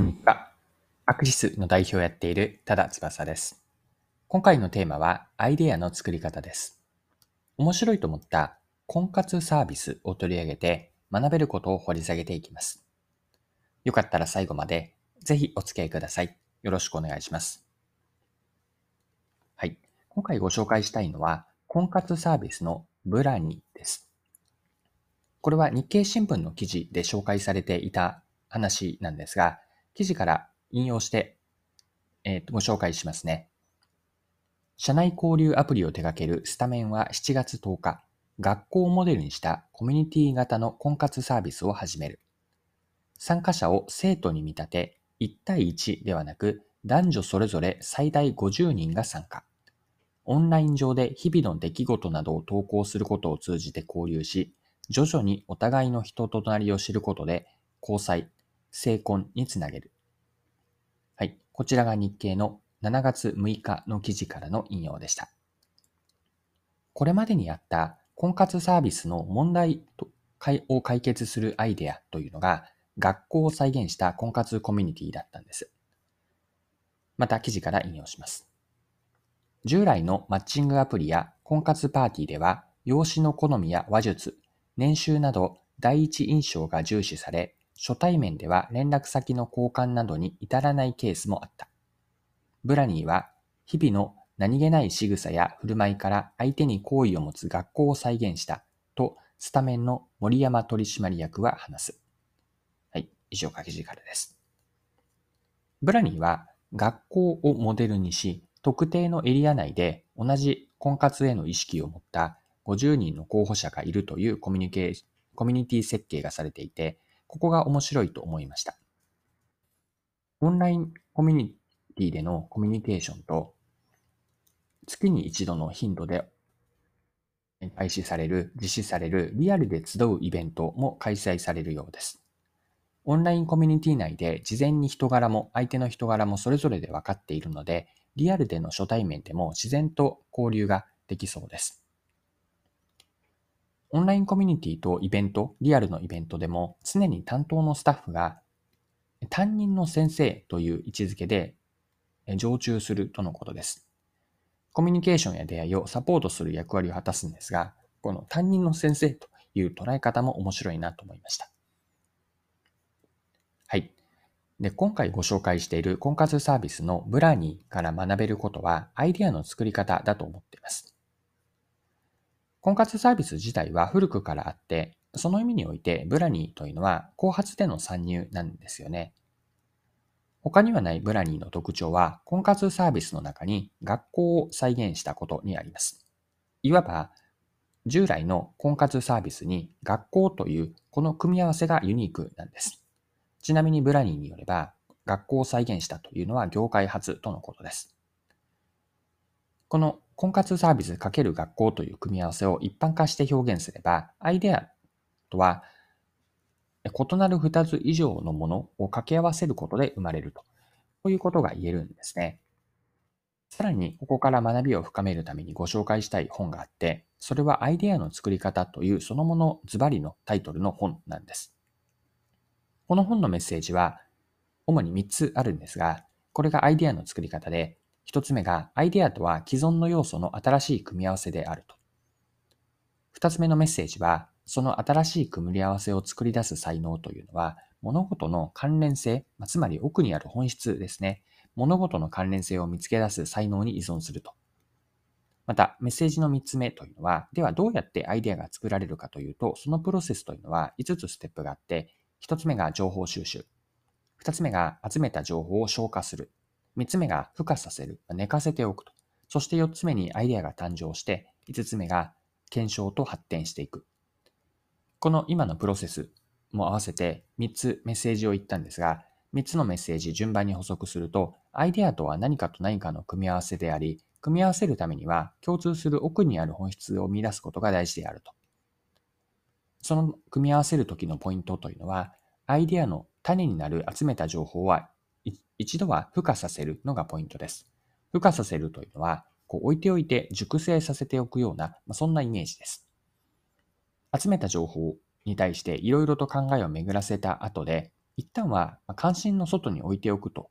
こんにちは。アクシスの代表をやっている多田翼です。今回のテーマはアイデアの作り方です。面白いと思った婚活サービスを取り上げて学べることを掘り下げていきます。よかったら最後までぜひお付き合いください。よろしくお願いします。はい。今回ご紹介したいのは婚活サービスのブラニです。これは日経新聞の記事で紹介されていた話なんですが、記事から引用して、えー、ご紹介しますね。社内交流アプリを手掛けるスタメンは7月10日、学校をモデルにしたコミュニティ型の婚活サービスを始める。参加者を生徒に見立て、1対1ではなく、男女それぞれ最大50人が参加。オンライン上で日々の出来事などを投稿することを通じて交流し、徐々にお互いの人となりを知ることで、交際、成婚につなげる。はい。こちらが日経の7月6日の記事からの引用でした。これまでにあった婚活サービスの問題を解決するアイデアというのが学校を再現した婚活コミュニティだったんです。また記事から引用します。従来のマッチングアプリや婚活パーティーでは容姿の好みや話術、年収など第一印象が重視され、初対面では連絡先の交換などに至らないケースもあった。ブラニーは日々の何気ない仕草や振る舞いから相手に好意を持つ学校を再現したとスタメンの森山取締役は話す。はい、以上書き字からです。ブラニーは学校をモデルにし、特定のエリア内で同じ婚活への意識を持った50人の候補者がいるというコミュニケーコミュニティ設計がされていて、ここが面白いと思いました。オンラインコミュニティでのコミュニケーションと、月に一度の頻度で開始される、実施されるリアルで集うイベントも開催されるようです。オンラインコミュニティ内で事前に人柄も相手の人柄もそれぞれで分かっているので、リアルでの初対面でも自然と交流ができそうです。オンラインコミュニティとイベント、リアルのイベントでも常に担当のスタッフが担任の先生という位置づけで常駐するとのことです。コミュニケーションや出会いをサポートする役割を果たすんですが、この担任の先生という捉え方も面白いなと思いました。はい。で、今回ご紹介している婚活サービスのブラニーから学べることはアイディアの作り方だと思っています。婚活サービス自体は古くからあって、その意味においてブラニーというのは後発での参入なんですよね。他にはないブラニーの特徴は婚活サービスの中に学校を再現したことにあります。いわば従来の婚活サービスに学校というこの組み合わせがユニークなんです。ちなみにブラニーによれば学校を再現したというのは業界初とのことです。この婚活サービス×学校という組み合わせを一般化して表現すれば、アイデアとは異なる2つ以上のものを掛け合わせることで生まれると。こういうことが言えるんですね。さらに、ここから学びを深めるためにご紹介したい本があって、それはアイデアの作り方というそのものズバリのタイトルの本なんです。この本のメッセージは主に3つあるんですが、これがアイデアの作り方で、一つ目が、アイデアとは既存の要素の新しい組み合わせであると。二つ目のメッセージは、その新しい組み合わせを作り出す才能というのは、物事の関連性、つまり奥にある本質ですね。物事の関連性を見つけ出す才能に依存すると。また、メッセージの三つ目というのは、ではどうやってアイデアが作られるかというと、そのプロセスというのは5つステップがあって、1つ目が情報収集。2つ目が集めた情報を消化する。三つ目が孵化させる、寝かせておくと。そして四つ目にアイデアが誕生して、五つ目が検証と発展していく。この今のプロセスも合わせて三つメッセージを言ったんですが、三つのメッセージ順番に補足すると、アイデアとは何かと何かの組み合わせであり、組み合わせるためには共通する奥にある本質を見出すことが大事であると。その組み合わせる時のポイントというのは、アイデアの種になる集めた情報は一度は孵化させるのがポイントです。孵化させるというのは、こう置いておいて熟成させておくような、まあ、そんなイメージです。集めた情報に対していろいろと考えを巡らせた後で、一旦は関心の外に置いておくと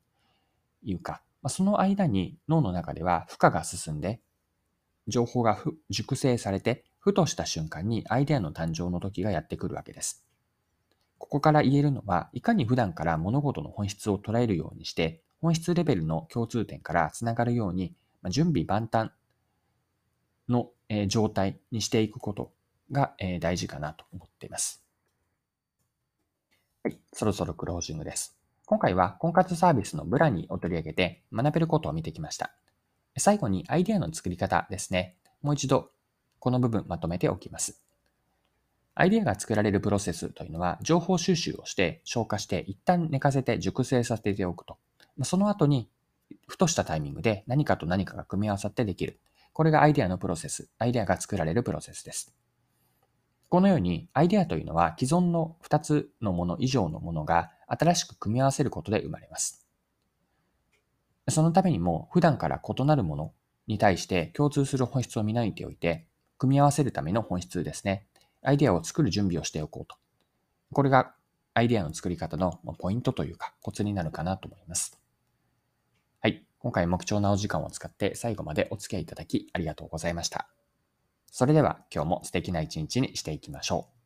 いうか、まその間に脳の中では負荷が進んで、情報が熟成されて、ふとした瞬間にアイデアの誕生の時がやってくるわけです。ここから言えるのは、いかに普段から物事の本質を捉えるようにして、本質レベルの共通点からつながるように、準備万端の状態にしていくことが大事かなと思っています。はい、そろそろクロージングです。今回は婚活サービスのブラにを取り上げて学べることを見てきました。最後にアイデアの作り方ですね。もう一度この部分まとめておきます。アイデアが作られるプロセスというのは情報収集をして消化して一旦寝かせて熟成させておくと。その後にふとしたタイミングで何かと何かが組み合わさってできる。これがアイデアのプロセス、アイデアが作られるプロセスです。このように、アイデアというのは既存の2つのもの以上のものが新しく組み合わせることで生まれます。そのためにも、普段から異なるものに対して共通する本質を見抜いておいて、組み合わせるための本質ですね。アイデアを作る準備をしておこうと。これがアイデアの作り方のポイントというかコツになるかなと思います。はい。今回も貴重なお時間を使って最後までお付き合いいただきありがとうございました。それでは今日も素敵な一日にしていきましょう。